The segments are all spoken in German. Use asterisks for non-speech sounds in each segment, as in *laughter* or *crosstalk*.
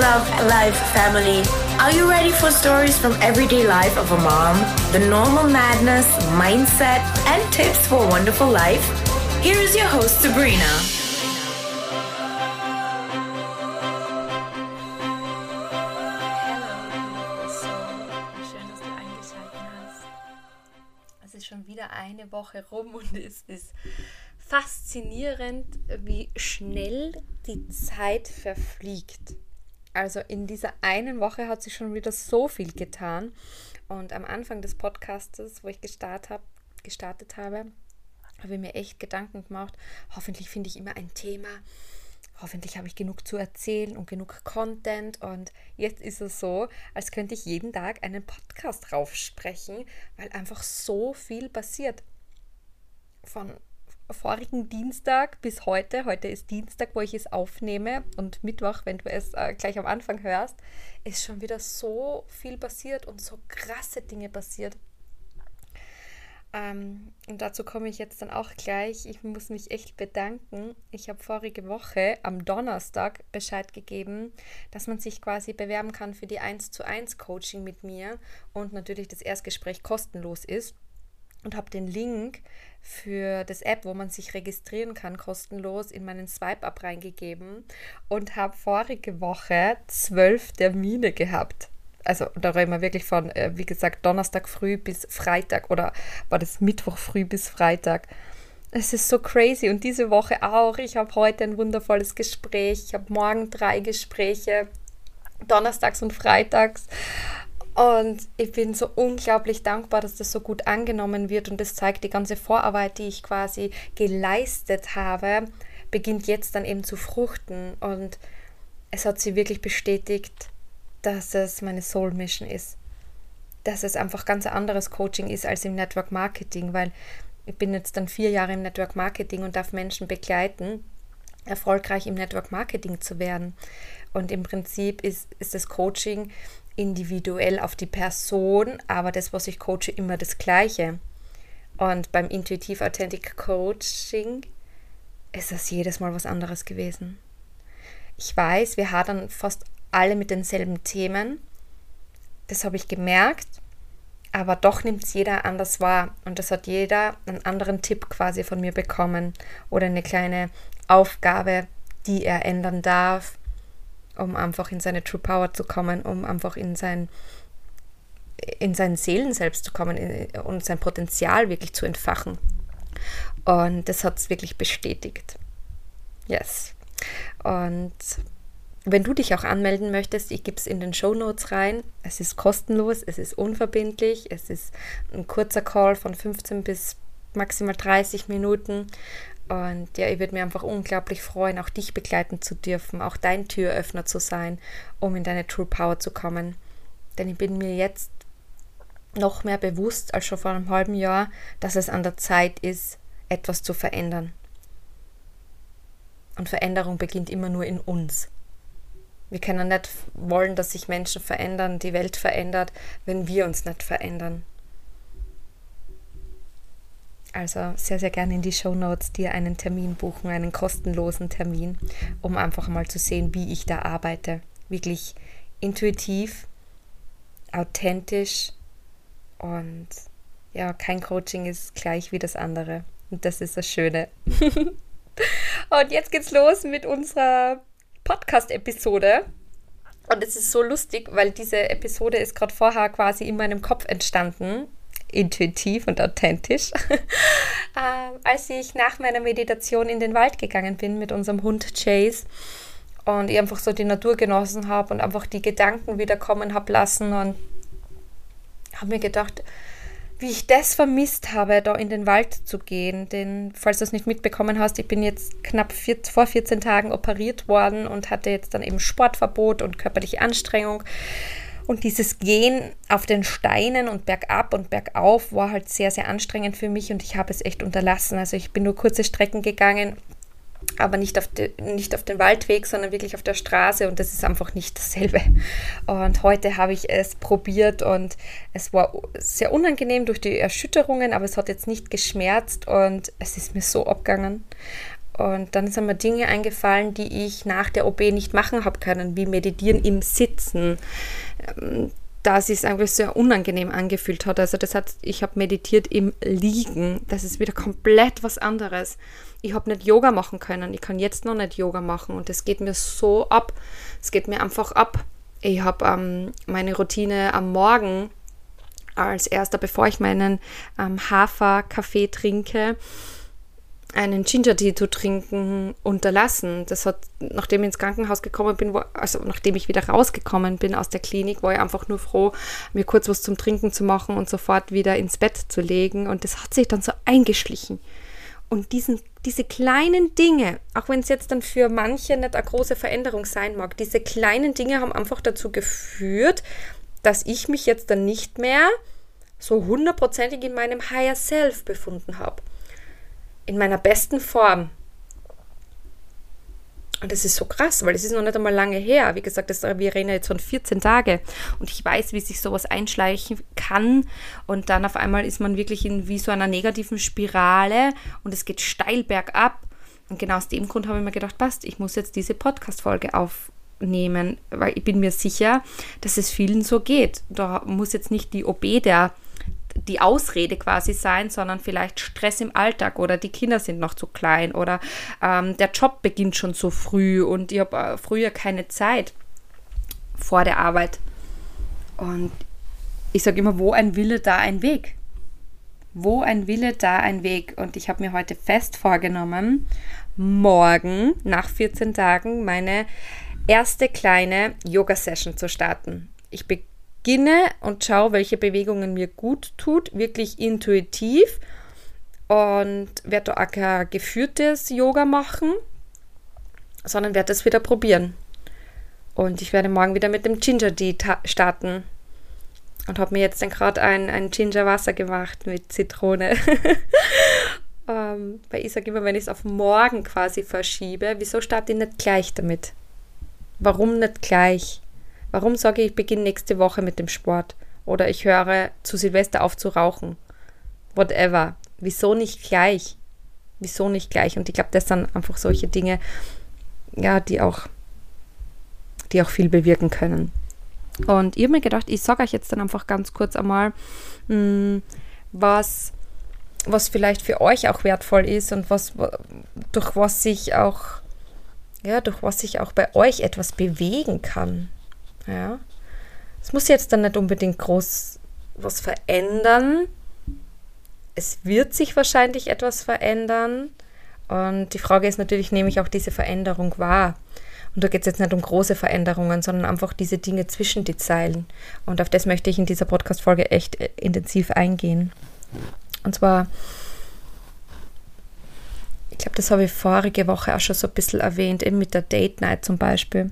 Love Life family. Are you ready for stories from everyday life of a mom? The normal madness, mindset, and tips for a wonderful life? Here is your host, Sabrina. Es ist schon wieder eine Woche rum und es ist faszinierend, wie schnell die Zeit verfliegt. Also in dieser einen Woche hat sich schon wieder so viel getan. Und am Anfang des Podcastes, wo ich gestartet, hab, gestartet habe, habe ich mir echt Gedanken gemacht. Hoffentlich finde ich immer ein Thema. Hoffentlich habe ich genug zu erzählen und genug Content. Und jetzt ist es so, als könnte ich jeden Tag einen Podcast raufsprechen, weil einfach so viel passiert. Von vorigen Dienstag bis heute, heute ist Dienstag, wo ich es aufnehme und Mittwoch, wenn du es äh, gleich am Anfang hörst, ist schon wieder so viel passiert und so krasse Dinge passiert. Ähm, und dazu komme ich jetzt dann auch gleich. Ich muss mich echt bedanken. Ich habe vorige Woche am Donnerstag Bescheid gegeben, dass man sich quasi bewerben kann für die 1 zu 1 Coaching mit mir und natürlich das Erstgespräch kostenlos ist und habe den Link für das App, wo man sich registrieren kann, kostenlos in meinen Swipe-Up reingegeben und habe vorige Woche zwölf Termine gehabt. Also da reden wir wirklich von, äh, wie gesagt, Donnerstag früh bis Freitag oder war das Mittwoch früh bis Freitag. Es ist so crazy und diese Woche auch. Ich habe heute ein wundervolles Gespräch. Ich habe morgen drei Gespräche, donnerstags und freitags. Und ich bin so unglaublich dankbar, dass das so gut angenommen wird und das zeigt die ganze Vorarbeit, die ich quasi geleistet habe, beginnt jetzt dann eben zu fruchten. Und es hat sie wirklich bestätigt, dass es meine Soul Mission ist. Dass es einfach ganz ein anderes Coaching ist als im Network Marketing, weil ich bin jetzt dann vier Jahre im Network Marketing und darf Menschen begleiten, erfolgreich im Network Marketing zu werden. Und im Prinzip ist, ist das Coaching individuell auf die Person, aber das, was ich coache, immer das Gleiche. Und beim Intuitiv Authentic Coaching ist das jedes Mal was anderes gewesen. Ich weiß, wir hadern fast alle mit denselben Themen. Das habe ich gemerkt. Aber doch nimmt es jeder anders wahr. Und das hat jeder einen anderen Tipp quasi von mir bekommen oder eine kleine Aufgabe, die er ändern darf um einfach in seine True Power zu kommen, um einfach in sein in seinen Seelen selbst zu kommen und sein Potenzial wirklich zu entfachen. Und das hat es wirklich bestätigt. Yes. Und wenn du dich auch anmelden möchtest, ich gebe es in den Show Notes rein. Es ist kostenlos, es ist unverbindlich, es ist ein kurzer Call von 15 bis maximal 30 Minuten. Und ja, ich würde mir einfach unglaublich freuen, auch dich begleiten zu dürfen, auch dein Türöffner zu sein, um in deine True Power zu kommen. Denn ich bin mir jetzt noch mehr bewusst als schon vor einem halben Jahr, dass es an der Zeit ist, etwas zu verändern. Und Veränderung beginnt immer nur in uns. Wir können nicht wollen, dass sich Menschen verändern, die Welt verändert, wenn wir uns nicht verändern. Also sehr, sehr gerne in die Show Notes dir einen Termin buchen, einen kostenlosen Termin, um einfach mal zu sehen, wie ich da arbeite. Wirklich intuitiv, authentisch und ja, kein Coaching ist gleich wie das andere. Und das ist das Schöne. *laughs* und jetzt geht's los mit unserer Podcast-Episode. Und es ist so lustig, weil diese Episode ist gerade vorher quasi in meinem Kopf entstanden intuitiv und authentisch, *laughs* äh, als ich nach meiner Meditation in den Wald gegangen bin mit unserem Hund Chase und ich einfach so die Natur genossen habe und einfach die Gedanken wieder kommen habe lassen und habe mir gedacht, wie ich das vermisst habe, da in den Wald zu gehen. Denn, falls du es nicht mitbekommen hast, ich bin jetzt knapp vier, vor 14 Tagen operiert worden und hatte jetzt dann eben Sportverbot und körperliche Anstrengung. Und dieses Gehen auf den Steinen und bergab und bergauf war halt sehr, sehr anstrengend für mich und ich habe es echt unterlassen. Also ich bin nur kurze Strecken gegangen, aber nicht auf, de, nicht auf den Waldweg, sondern wirklich auf der Straße und das ist einfach nicht dasselbe. Und heute habe ich es probiert und es war sehr unangenehm durch die Erschütterungen, aber es hat jetzt nicht geschmerzt und es ist mir so abgegangen. Und dann sind mir Dinge eingefallen, die ich nach der OP nicht machen habe können, wie meditieren im Sitzen. Ähm, da es eigentlich sehr unangenehm angefühlt hat. Also das hat, ich habe meditiert im Liegen. Das ist wieder komplett was anderes. Ich habe nicht Yoga machen können. Ich kann jetzt noch nicht Yoga machen und es geht mir so ab. Es geht mir einfach ab. Ich habe ähm, meine Routine am Morgen als erster, bevor ich meinen ähm, Haferkaffee trinke, einen Ginger Tea zu trinken unterlassen. Das hat, nachdem ich ins Krankenhaus gekommen bin, wo, also nachdem ich wieder rausgekommen bin aus der Klinik, war ich einfach nur froh, mir kurz was zum Trinken zu machen und sofort wieder ins Bett zu legen. Und das hat sich dann so eingeschlichen. Und diesen, diese kleinen Dinge, auch wenn es jetzt dann für manche nicht eine große Veränderung sein mag, diese kleinen Dinge haben einfach dazu geführt, dass ich mich jetzt dann nicht mehr so hundertprozentig in meinem Higher Self befunden habe. In meiner besten Form. Und das ist so krass, weil es ist noch nicht einmal lange her. Wie gesagt, das, wir reden jetzt von 14 Tage. Und ich weiß, wie sich sowas einschleichen kann. Und dann auf einmal ist man wirklich in wie so einer negativen Spirale und es geht steil bergab. Und genau aus dem Grund habe ich mir gedacht, passt, ich muss jetzt diese Podcast-Folge auf, nehmen, weil ich bin mir sicher, dass es vielen so geht. Da muss jetzt nicht die OB der die Ausrede quasi sein, sondern vielleicht Stress im Alltag oder die Kinder sind noch zu klein oder ähm, der Job beginnt schon so früh und ich habe äh, früher keine Zeit vor der Arbeit. Und ich sage immer, wo ein Wille, da ein Weg. Wo ein Wille, da ein Weg. Und ich habe mir heute fest vorgenommen, morgen nach 14 Tagen meine erste kleine Yoga-Session zu starten. Ich beginne und schaue, welche Bewegungen mir gut tut, wirklich intuitiv und werde auch kein geführtes Yoga machen, sondern werde das wieder probieren. Und ich werde morgen wieder mit dem Ginger Tea starten. Und habe mir jetzt dann gerade ein, ein Ginger Wasser gemacht mit Zitrone. *laughs* ähm, weil ich sage immer, wenn ich es auf morgen quasi verschiebe, wieso starte ich nicht gleich damit? Warum nicht gleich? Warum sage ich, ich beginne nächste Woche mit dem Sport? Oder ich höre zu Silvester auf zu rauchen? Whatever. Wieso nicht gleich? Wieso nicht gleich? Und ich glaube, das sind einfach solche Dinge, ja, die auch, die auch viel bewirken können. Und ich habe mir gedacht, ich sage euch jetzt dann einfach ganz kurz einmal, mh, hm, was, was vielleicht für euch auch wertvoll ist und was, durch was sich auch ja, durch was sich auch bei euch etwas bewegen kann. Ja. Es muss jetzt dann nicht unbedingt groß was verändern. Es wird sich wahrscheinlich etwas verändern. Und die Frage ist natürlich, nehme ich auch diese Veränderung wahr? Und da geht es jetzt nicht um große Veränderungen, sondern einfach diese Dinge zwischen die Zeilen. Und auf das möchte ich in dieser Podcast-Folge echt äh, intensiv eingehen. Und zwar ich glaube, das habe ich vorige Woche auch schon so ein bisschen erwähnt, eben mit der Date Night zum Beispiel.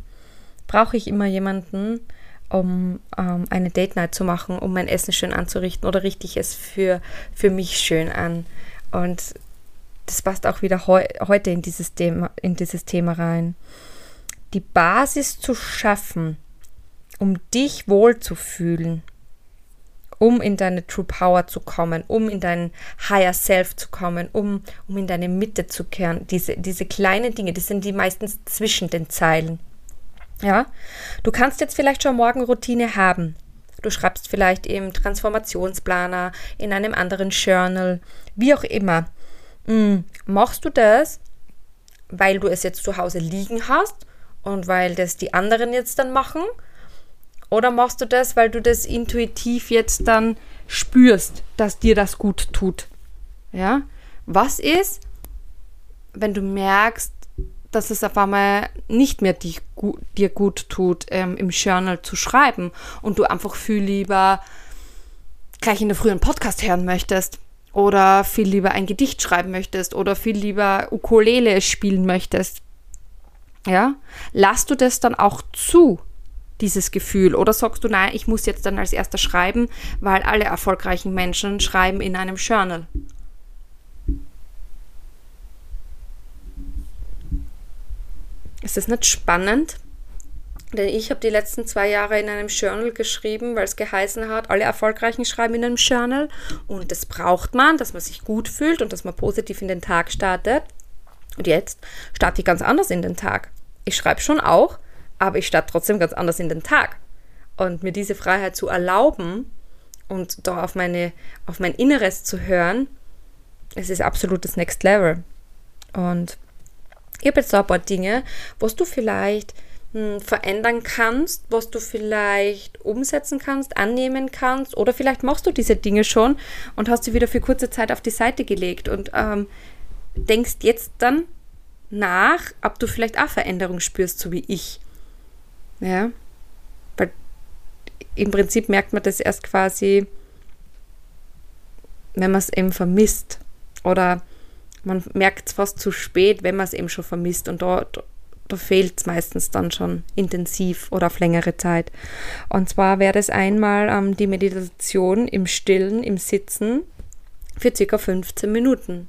Brauche ich immer jemanden, um ähm, eine Date Night zu machen, um mein Essen schön anzurichten oder richte ich es für, für mich schön an? Und das passt auch wieder heu heute in dieses, Thema, in dieses Thema rein. Die Basis zu schaffen, um dich wohlzufühlen, um in deine True Power zu kommen, um in dein Higher Self zu kommen, um, um in deine Mitte zu kehren. Diese, diese kleinen Dinge, die sind die meistens zwischen den Zeilen. Ja, du kannst jetzt vielleicht schon morgen Routine haben. Du schreibst vielleicht im Transformationsplaner, in einem anderen Journal, wie auch immer. Hm, machst du das, weil du es jetzt zu Hause liegen hast und weil das die anderen jetzt dann machen? Oder machst du das, weil du das intuitiv jetzt dann spürst, dass dir das gut tut? Ja? Was ist, wenn du merkst, dass es auf einmal nicht mehr die, dir gut tut, ähm, im Journal zu schreiben und du einfach viel lieber gleich in der frühen Podcast hören möchtest oder viel lieber ein Gedicht schreiben möchtest oder viel lieber Ukulele spielen möchtest. Ja? Lass du das dann auch zu, dieses Gefühl? Oder sagst du, nein, ich muss jetzt dann als erster schreiben, weil alle erfolgreichen Menschen schreiben in einem Journal? Ist das nicht spannend? Denn ich habe die letzten zwei Jahre in einem Journal geschrieben, weil es geheißen hat, alle Erfolgreichen schreiben in einem Journal. Und das braucht man, dass man sich gut fühlt und dass man positiv in den Tag startet. Und jetzt starte ich ganz anders in den Tag. Ich schreibe schon auch, aber ich starte trotzdem ganz anders in den Tag. Und mir diese Freiheit zu erlauben und da auf, meine, auf mein Inneres zu hören, es ist absolutes Next Level. Und ich habe jetzt so ein paar Dinge, was du vielleicht hm, verändern kannst, was du vielleicht umsetzen kannst, annehmen kannst. Oder vielleicht machst du diese Dinge schon und hast sie wieder für kurze Zeit auf die Seite gelegt und ähm, denkst jetzt dann nach, ob du vielleicht auch Veränderung spürst, so wie ich. Ja, weil im Prinzip merkt man das erst quasi, wenn man es eben vermisst. Oder man merkt es fast zu spät, wenn man es eben schon vermisst und da, da fehlt es meistens dann schon intensiv oder auf längere Zeit. Und zwar wäre das einmal ähm, die Meditation im Stillen, im Sitzen für circa 15 Minuten.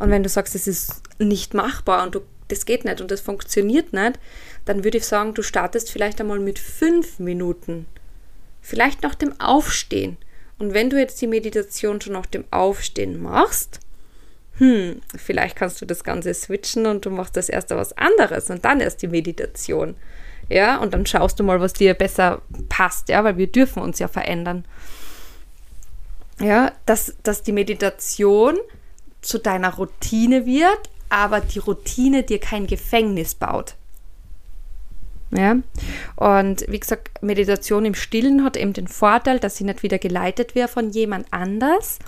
Und wenn du sagst, es ist nicht machbar und du, das geht nicht und das funktioniert nicht, dann würde ich sagen, du startest vielleicht einmal mit fünf Minuten. Vielleicht nach dem Aufstehen. Und wenn du jetzt die Meditation schon nach dem Aufstehen machst, hm, vielleicht kannst du das Ganze switchen und du machst das erste was anderes und dann erst die Meditation. Ja, und dann schaust du mal, was dir besser passt, ja, weil wir dürfen uns ja verändern. Ja, dass, dass die Meditation zu deiner Routine wird, aber die Routine dir kein Gefängnis baut. Ja, und wie gesagt, Meditation im Stillen hat eben den Vorteil, dass sie nicht wieder geleitet wird von jemand anders,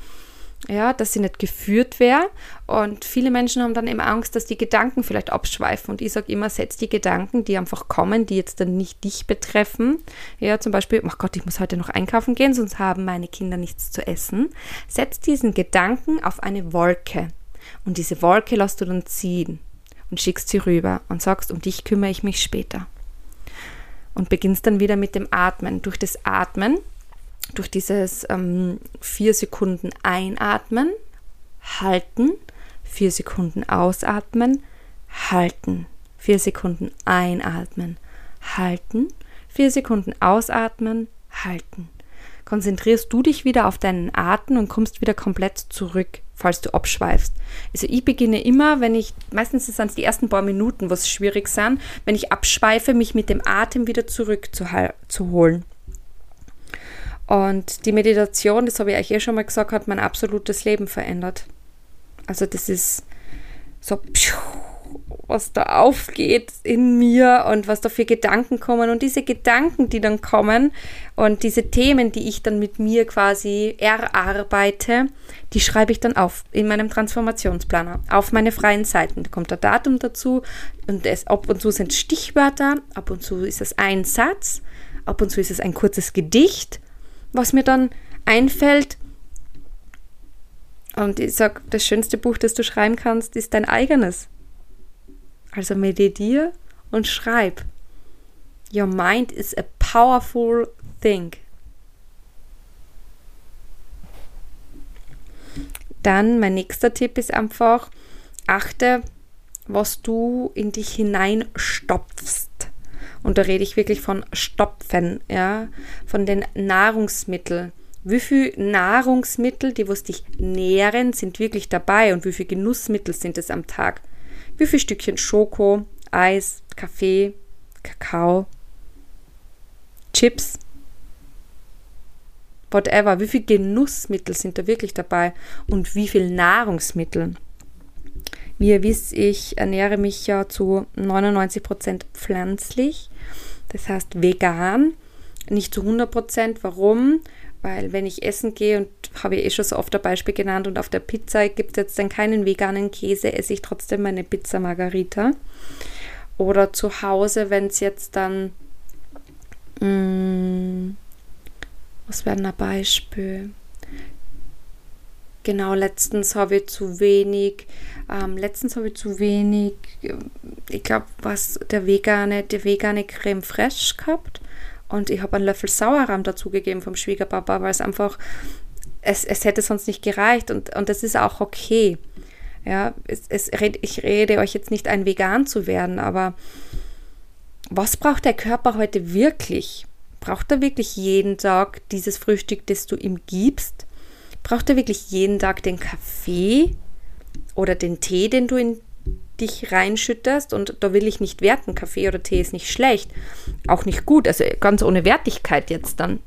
ja, dass sie nicht geführt wäre. Und viele Menschen haben dann eben Angst, dass die Gedanken vielleicht abschweifen. Und ich sage immer, setz die Gedanken, die einfach kommen, die jetzt dann nicht dich betreffen. Ja, zum Beispiel, ach Gott, ich muss heute noch einkaufen gehen, sonst haben meine Kinder nichts zu essen. Setz diesen Gedanken auf eine Wolke. Und diese Wolke lässt du dann ziehen und schickst sie rüber und sagst, um dich kümmere ich mich später. Und beginnst dann wieder mit dem Atmen. Durch das Atmen durch dieses ähm, vier Sekunden einatmen, halten, vier Sekunden ausatmen, halten, vier Sekunden einatmen, halten, vier Sekunden ausatmen, halten. Konzentrierst du dich wieder auf deinen Atem und kommst wieder komplett zurück, falls du abschweifst. Also ich beginne immer, wenn ich, meistens sind es die ersten paar Minuten, was schwierig sind, wenn ich abschweife, mich mit dem Atem wieder zurückzuholen. Und die Meditation, das habe ich euch eh schon mal gesagt, hat mein absolutes Leben verändert. Also das ist so, was da aufgeht in mir und was da für Gedanken kommen. Und diese Gedanken, die dann kommen und diese Themen, die ich dann mit mir quasi erarbeite, die schreibe ich dann auf in meinem Transformationsplaner, auf meine freien Seiten. Da kommt der Datum dazu und es, ab und zu sind Stichwörter, ab und zu ist es ein Satz, ab und zu ist es ein kurzes Gedicht was mir dann einfällt. Und ich sage, das schönste Buch, das du schreiben kannst, ist dein eigenes. Also meditiere und schreib. Your mind is a powerful thing. Dann mein nächster Tipp ist einfach, achte, was du in dich hineinstopfst. Und da rede ich wirklich von Stopfen, ja, von den Nahrungsmitteln. Wie viel Nahrungsmittel, die was dich nähren, sind wirklich dabei und wie viel Genussmittel sind es am Tag? Wie viel Stückchen Schoko, Eis, Kaffee, Kakao, Chips, whatever, wie viel Genussmittel sind da wirklich dabei und wie viel Nahrungsmittel? Wie ihr wisst, ich ernähre mich ja zu 99% pflanzlich, das heißt vegan, nicht zu 100%. Warum? Weil wenn ich essen gehe und habe ich eh schon so oft ein Beispiel genannt und auf der Pizza gibt es jetzt dann keinen veganen Käse, esse ich trotzdem meine Pizza Margarita. Oder zu Hause, wenn es jetzt dann, mh, mm, was wäre ein Beispiel? Genau, letztens habe ich zu wenig, ähm, letztens habe ich zu wenig, ich glaube, was der vegane, der vegane Creme Fraiche gehabt und ich habe einen Löffel Sauerrahm dazugegeben vom Schwiegerpapa, weil es einfach, es, es hätte sonst nicht gereicht und, und das ist auch okay. Ja, es, es, ich rede euch jetzt nicht ein, vegan zu werden, aber was braucht der Körper heute wirklich? Braucht er wirklich jeden Tag dieses Frühstück, das du ihm gibst? Braucht er wirklich jeden Tag den Kaffee oder den Tee, den du in, dich reinschüttest, und da will ich nicht werten, Kaffee oder Tee ist nicht schlecht, auch nicht gut, also ganz ohne Wertigkeit jetzt dann.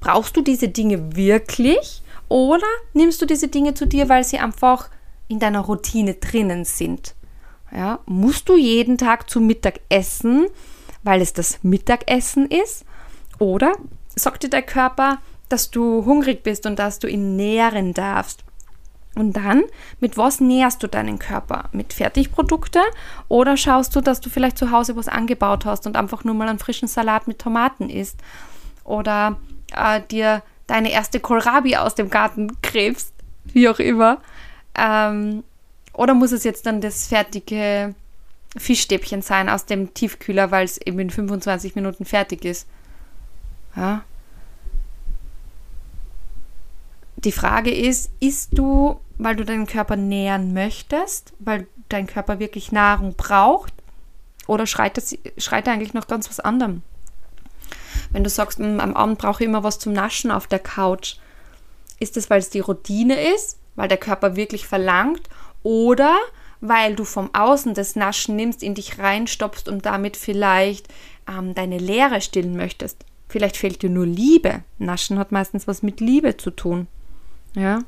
Brauchst du diese Dinge wirklich oder nimmst du diese Dinge zu dir, weil sie einfach in deiner Routine drinnen sind? Ja, musst du jeden Tag zum Mittag essen, weil es das Mittagessen ist? Oder sagt dir der Körper, dass du hungrig bist und dass du ihn nähren darfst? Und dann, mit was nährst du deinen Körper? Mit Fertigprodukte oder schaust du, dass du vielleicht zu Hause was angebaut hast und einfach nur mal einen frischen Salat mit Tomaten isst? Oder äh, dir deine erste Kohlrabi aus dem Garten krebst, wie auch immer. Ähm, oder muss es jetzt dann das fertige Fischstäbchen sein aus dem Tiefkühler, weil es eben in 25 Minuten fertig ist? Ja. Die Frage ist, isst du, weil du deinen Körper nähern möchtest, weil dein Körper wirklich Nahrung braucht, oder schreit, das, schreit er eigentlich noch ganz was anderem? Wenn du sagst, hm, am Abend brauche ich immer was zum Naschen auf der Couch, ist das, weil es die Routine ist, weil der Körper wirklich verlangt, oder weil du vom Außen das Naschen nimmst, in dich reinstopfst und damit vielleicht ähm, deine Leere stillen möchtest. Vielleicht fehlt dir nur Liebe. Naschen hat meistens was mit Liebe zu tun. Ja.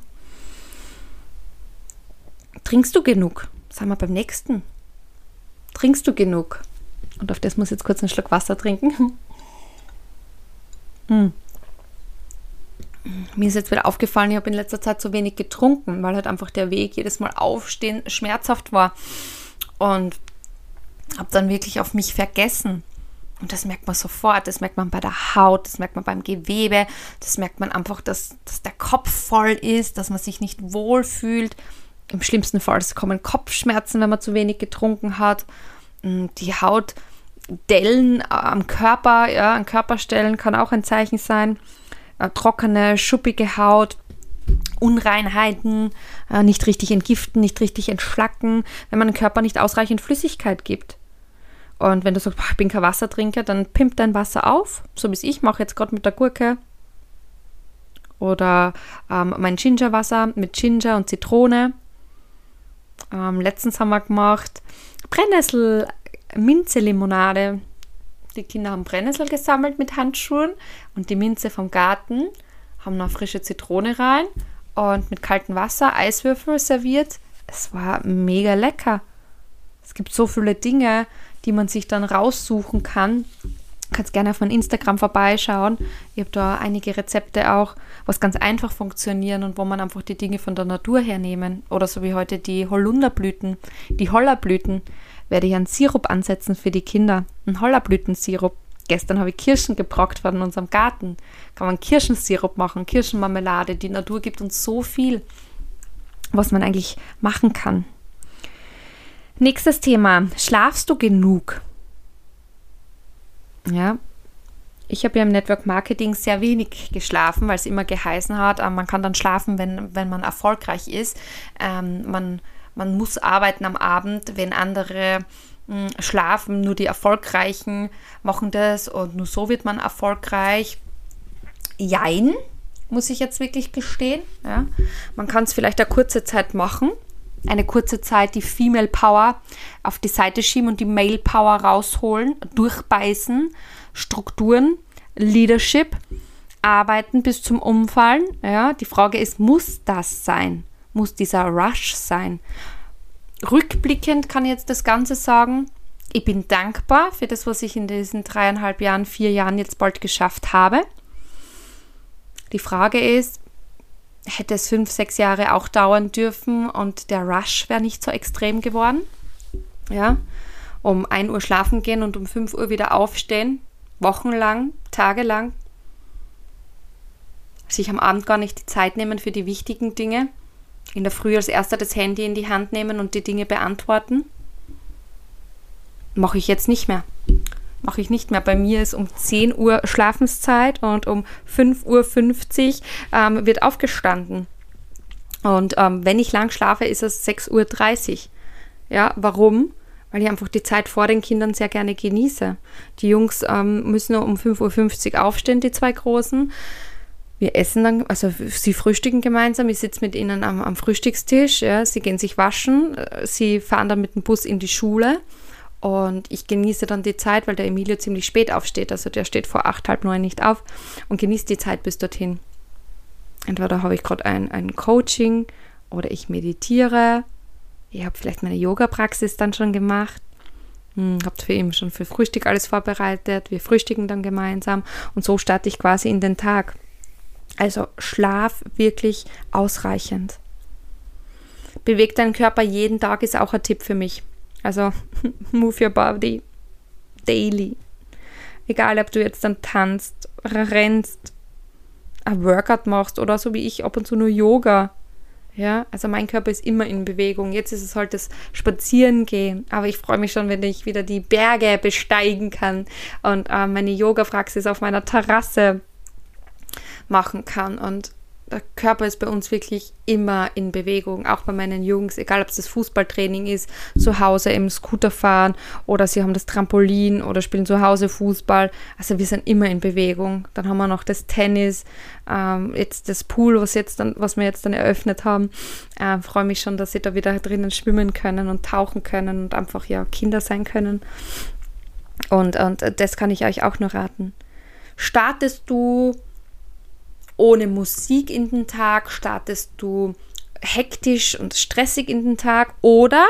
Trinkst du genug? Sagen wir beim nächsten. Trinkst du genug? Und auf das muss ich jetzt kurz einen Schluck Wasser trinken. *laughs* hm. Mir ist jetzt wieder aufgefallen, ich habe in letzter Zeit zu wenig getrunken, weil halt einfach der Weg jedes Mal aufstehen schmerzhaft war. Und habe dann wirklich auf mich vergessen. Und das merkt man sofort, das merkt man bei der Haut, das merkt man beim Gewebe, das merkt man einfach, dass, dass der Kopf voll ist, dass man sich nicht wohl fühlt. Im schlimmsten Fall kommen Kopfschmerzen, wenn man zu wenig getrunken hat. Die Haut Dellen am Körper, ja, an Körperstellen kann auch ein Zeichen sein. Äh, trockene, schuppige Haut, Unreinheiten, äh, nicht richtig entgiften, nicht richtig entschlacken, wenn man dem Körper nicht ausreichend Flüssigkeit gibt. Und wenn du sagst, boah, ich bin kein Wassertrinker, dann pimpt dein Wasser auf, so wie ich mache jetzt gerade mit der Gurke. Oder ähm, mein Gingerwasser mit Ginger und Zitrone. Ähm, letztens haben wir gemacht Brennnessel-Minze-Limonade. Die Kinder haben Brennnessel gesammelt mit Handschuhen und die Minze vom Garten, haben noch frische Zitrone rein und mit kaltem Wasser Eiswürfel serviert. Es war mega lecker. Es gibt so viele Dinge, die man sich dann raussuchen kann. Kannst gerne auf mein Instagram vorbeischauen. Ich habe da einige Rezepte auch, was ganz einfach funktionieren und wo man einfach die Dinge von der Natur hernehmen. Oder so wie heute die Holunderblüten, die Hollerblüten. Werde ich einen Sirup ansetzen für die Kinder. Einen Hollerblütensirup. Gestern habe ich Kirschen gebrockt von unserem Garten. Kann man Kirschensirup machen, Kirschenmarmelade. Die Natur gibt uns so viel, was man eigentlich machen kann. Nächstes Thema. Schlafst du genug? Ja. Ich habe ja im Network Marketing sehr wenig geschlafen, weil es immer geheißen hat, äh, man kann dann schlafen, wenn, wenn man erfolgreich ist. Ähm, man, man muss arbeiten am Abend, wenn andere hm, schlafen. Nur die Erfolgreichen machen das und nur so wird man erfolgreich. Jein, muss ich jetzt wirklich gestehen. Ja. Man kann es vielleicht eine kurze Zeit machen, eine kurze Zeit die Female Power auf die Seite schieben und die Male Power rausholen, durchbeißen, Strukturen, Leadership, arbeiten bis zum Umfallen. Ja, die Frage ist, muss das sein? Muss dieser Rush sein? Rückblickend kann ich jetzt das Ganze sagen, ich bin dankbar für das, was ich in diesen dreieinhalb Jahren, vier Jahren jetzt bald geschafft habe. Die Frage ist, hätte es fünf, sechs Jahre auch dauern dürfen und der Rush wäre nicht so extrem geworden. Ja, um 1 Uhr schlafen gehen und um 5 Uhr wieder aufstehen, wochenlang, tagelang. Sich am Abend gar nicht die Zeit nehmen für die wichtigen Dinge. In der Früh als erster das Handy in die Hand nehmen und die Dinge beantworten. Mache ich jetzt nicht mehr mache ich nicht mehr. Bei mir ist um 10 Uhr Schlafenszeit und um 5.50 Uhr ähm, wird aufgestanden. Und ähm, wenn ich lang schlafe, ist es 6.30 Uhr. Ja, warum? Weil ich einfach die Zeit vor den Kindern sehr gerne genieße. Die Jungs ähm, müssen um 5.50 Uhr aufstehen, die zwei Großen. wir essen dann, also sie frühstücken gemeinsam, ich sitze mit ihnen am, am Frühstückstisch, ja, sie gehen sich waschen, äh, sie fahren dann mit dem Bus in die Schule und ich genieße dann die Zeit, weil der Emilio ziemlich spät aufsteht, also der steht vor acht, halb neun nicht auf und genieße die Zeit bis dorthin. Entweder habe ich gerade ein, ein Coaching oder ich meditiere, ich habe vielleicht meine Yoga-Praxis dann schon gemacht hm, habt für ihn schon für Frühstück alles vorbereitet. Wir frühstücken dann gemeinsam und so starte ich quasi in den Tag. Also Schlaf wirklich ausreichend. Bewegt deinen Körper jeden Tag ist auch ein Tipp für mich. Also *laughs* move your body daily. Egal, ob du jetzt dann tanzt, rennst, ein Workout machst oder so wie ich ab und zu nur Yoga. Ja, also mein Körper ist immer in Bewegung. Jetzt ist es halt das Spazierengehen. Aber ich freue mich schon, wenn ich wieder die Berge besteigen kann und äh, meine Yoga-Praxis auf meiner Terrasse machen kann. Und der Körper ist bei uns wirklich immer in Bewegung, auch bei meinen Jungs, egal ob es das Fußballtraining ist, zu Hause im Scooter fahren oder sie haben das Trampolin oder spielen zu Hause Fußball. Also wir sind immer in Bewegung. Dann haben wir noch das Tennis, ähm, jetzt das Pool, was, jetzt dann, was wir jetzt dann eröffnet haben. Äh, Freue mich schon, dass sie da wieder drinnen schwimmen können und tauchen können und einfach ja Kinder sein können. Und, und das kann ich euch auch nur raten. Startest du ohne Musik in den Tag? Startest du hektisch und stressig in den Tag? Oder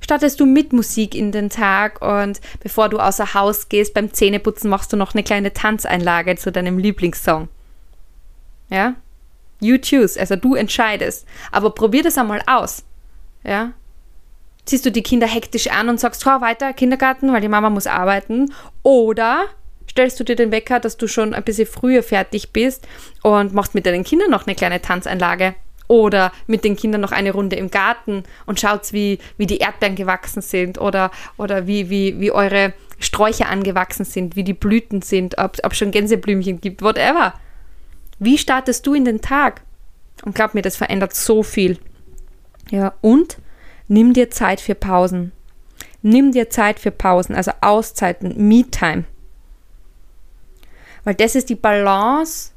startest du mit Musik in den Tag und bevor du außer Haus gehst beim Zähneputzen machst du noch eine kleine Tanzeinlage zu deinem Lieblingssong? Ja? You choose, also du entscheidest. Aber probier das einmal aus. Ja? Ziehst du die Kinder hektisch an und sagst, hör weiter, Kindergarten, weil die Mama muss arbeiten. Oder stellst du dir den Wecker, dass du schon ein bisschen früher fertig bist und machst mit deinen Kindern noch eine kleine Tanzeinlage oder mit den Kindern noch eine Runde im Garten und schaut, wie, wie die Erdbeeren gewachsen sind oder, oder wie, wie, wie eure Sträucher angewachsen sind, wie die Blüten sind, ob es schon Gänseblümchen gibt, whatever. Wie startest du in den Tag? Und glaub mir, das verändert so viel. Ja, und nimm dir Zeit für Pausen. Nimm dir Zeit für Pausen, also Auszeiten, Me-Time. Weil das ist die Balance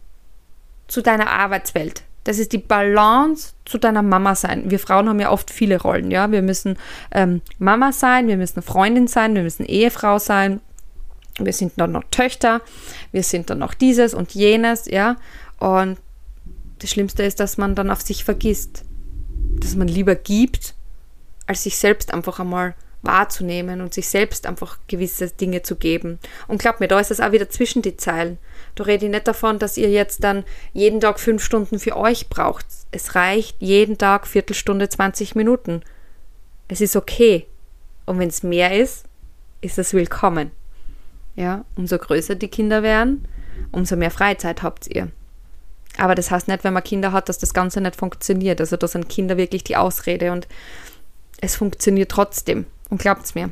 zu deiner Arbeitswelt. Das ist die Balance zu deiner Mama sein. Wir Frauen haben ja oft viele Rollen, ja. Wir müssen ähm, Mama sein, wir müssen Freundin sein, wir müssen Ehefrau sein, wir sind dann noch Töchter, wir sind dann noch dieses und jenes, ja. Und das Schlimmste ist, dass man dann auf sich vergisst. Dass man lieber gibt, als sich selbst einfach einmal wahrzunehmen und sich selbst einfach gewisse Dinge zu geben. Und glaub mir, da ist es auch wieder zwischen die Zeilen. Du redest nicht davon, dass ihr jetzt dann jeden Tag fünf Stunden für euch braucht. Es reicht jeden Tag Viertelstunde, 20 Minuten. Es ist okay. Und wenn es mehr ist, ist es willkommen. Ja, umso größer die Kinder werden, umso mehr Freizeit habt ihr. Aber das heißt nicht, wenn man Kinder hat, dass das Ganze nicht funktioniert. Also da sind Kinder wirklich die Ausrede und es funktioniert trotzdem. Und glaubt es mir.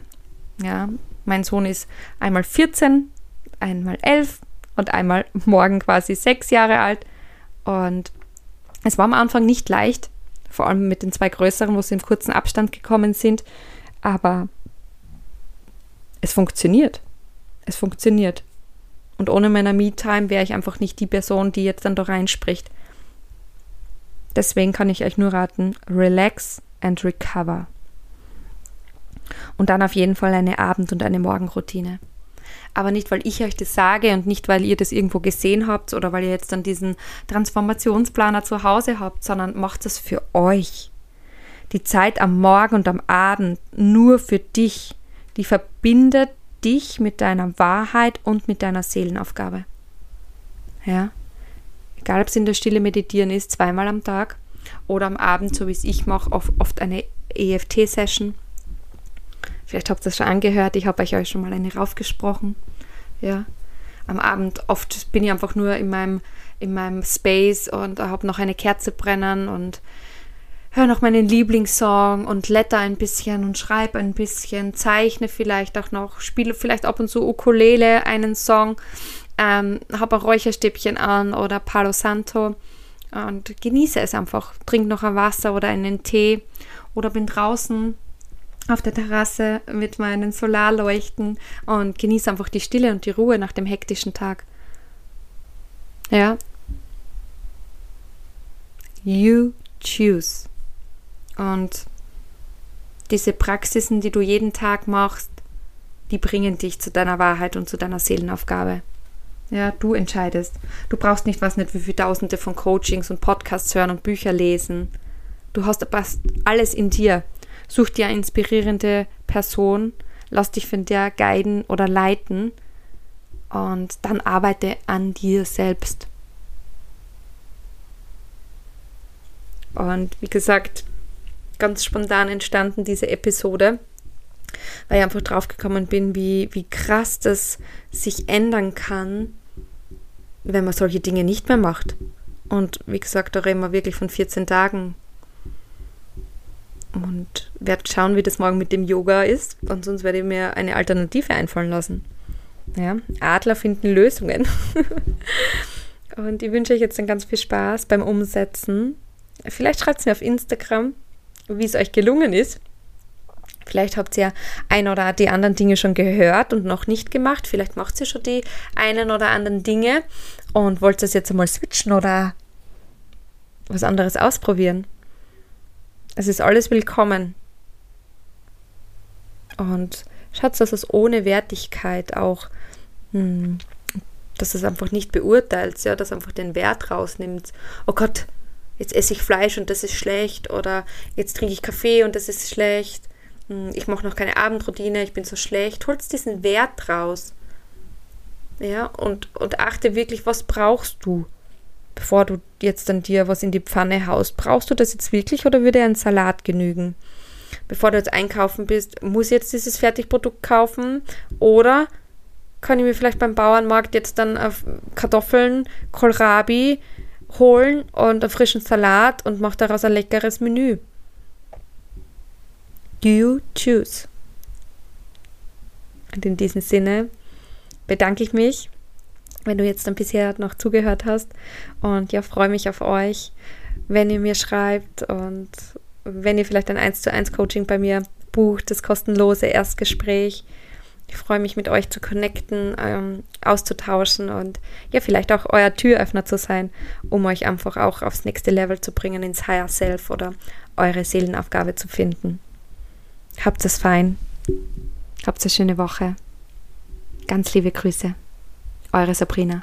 Ja, mein Sohn ist einmal 14, einmal 11 und einmal morgen quasi sechs Jahre alt. Und es war am Anfang nicht leicht, vor allem mit den zwei größeren, wo sie im kurzen Abstand gekommen sind. Aber es funktioniert. Es funktioniert. Und ohne meiner Me-Time wäre ich einfach nicht die Person, die jetzt dann da reinspricht. Deswegen kann ich euch nur raten, relax and recover. Und dann auf jeden Fall eine Abend- und eine Morgenroutine. Aber nicht, weil ich euch das sage und nicht, weil ihr das irgendwo gesehen habt oder weil ihr jetzt dann diesen Transformationsplaner zu Hause habt, sondern macht es für euch. Die Zeit am Morgen und am Abend nur für dich, die verbindet dich mit deiner Wahrheit und mit deiner Seelenaufgabe. Ja? Egal, ob es in der Stille meditieren ist, zweimal am Tag oder am Abend, so wie es ich mache, oft eine EFT-Session Vielleicht habt ihr das schon angehört, ich habe euch schon mal eine raufgesprochen. Ja. Am Abend oft bin ich einfach nur in meinem, in meinem Space und habe noch eine Kerze brennen und höre noch meinen Lieblingssong und letter ein bisschen und schreibe ein bisschen, zeichne vielleicht auch noch, spiele vielleicht ab und zu Ukulele einen Song, ähm, habe ein Räucherstäbchen an oder Palo Santo und genieße es einfach. Trink noch ein Wasser oder einen Tee oder bin draußen auf der Terrasse mit meinen Solarleuchten und genieße einfach die Stille und die Ruhe nach dem hektischen Tag. Ja, You choose. Und diese Praxisen, die du jeden Tag machst, die bringen dich zu deiner Wahrheit und zu deiner Seelenaufgabe. Ja, du entscheidest. Du brauchst nicht, was nicht, wie viele Tausende von Coachings und Podcasts hören und Bücher lesen. Du hast alles in dir. Such dir eine inspirierende Person, lass dich von der guiden oder leiten und dann arbeite an dir selbst. Und wie gesagt, ganz spontan entstanden diese Episode, weil ich einfach drauf gekommen bin, wie, wie krass das sich ändern kann, wenn man solche Dinge nicht mehr macht. Und wie gesagt, da reden wir wirklich von 14 Tagen. Und werde schauen, wie das morgen mit dem Yoga ist. Und sonst werde ich mir eine Alternative einfallen lassen. Ja, Adler finden Lösungen. *laughs* und ich wünsche euch jetzt dann ganz viel Spaß beim Umsetzen. Vielleicht schreibt es mir auf Instagram, wie es euch gelungen ist. Vielleicht habt ihr ein oder die anderen Dinge schon gehört und noch nicht gemacht. Vielleicht macht ihr schon die einen oder anderen Dinge und wollt es jetzt einmal switchen oder was anderes ausprobieren. Es ist alles willkommen. Und schaut, dass es ohne Wertigkeit auch, hm, dass es einfach nicht beurteilt, ja, dass einfach den Wert rausnimmt. Oh Gott, jetzt esse ich Fleisch und das ist schlecht oder jetzt trinke ich Kaffee und das ist schlecht hm, ich mache noch keine Abendroutine, ich bin so schlecht, holst diesen Wert raus. Ja, und, und achte wirklich, was brauchst du, bevor du jetzt dann dir was in die Pfanne haust. Brauchst du das jetzt wirklich oder würde ein Salat genügen? Bevor du jetzt einkaufen bist, muss ich jetzt dieses Fertigprodukt kaufen oder kann ich mir vielleicht beim Bauernmarkt jetzt dann Kartoffeln, Kohlrabi holen und einen frischen Salat und mache daraus ein leckeres Menü. You choose. Und in diesem Sinne bedanke ich mich, wenn du jetzt dann bisher noch zugehört hast. Und ja, freue mich auf euch, wenn ihr mir schreibt und wenn ihr vielleicht ein 1 zu 1 Coaching bei mir bucht, das kostenlose Erstgespräch. Ich freue mich, mit euch zu connecten, ähm, auszutauschen und ja, vielleicht auch euer Türöffner zu sein, um euch einfach auch aufs nächste Level zu bringen, ins Higher Self oder eure Seelenaufgabe zu finden. Habt es fein. Habt eine schöne Woche. Ganz liebe Grüße. Eure Sabrina.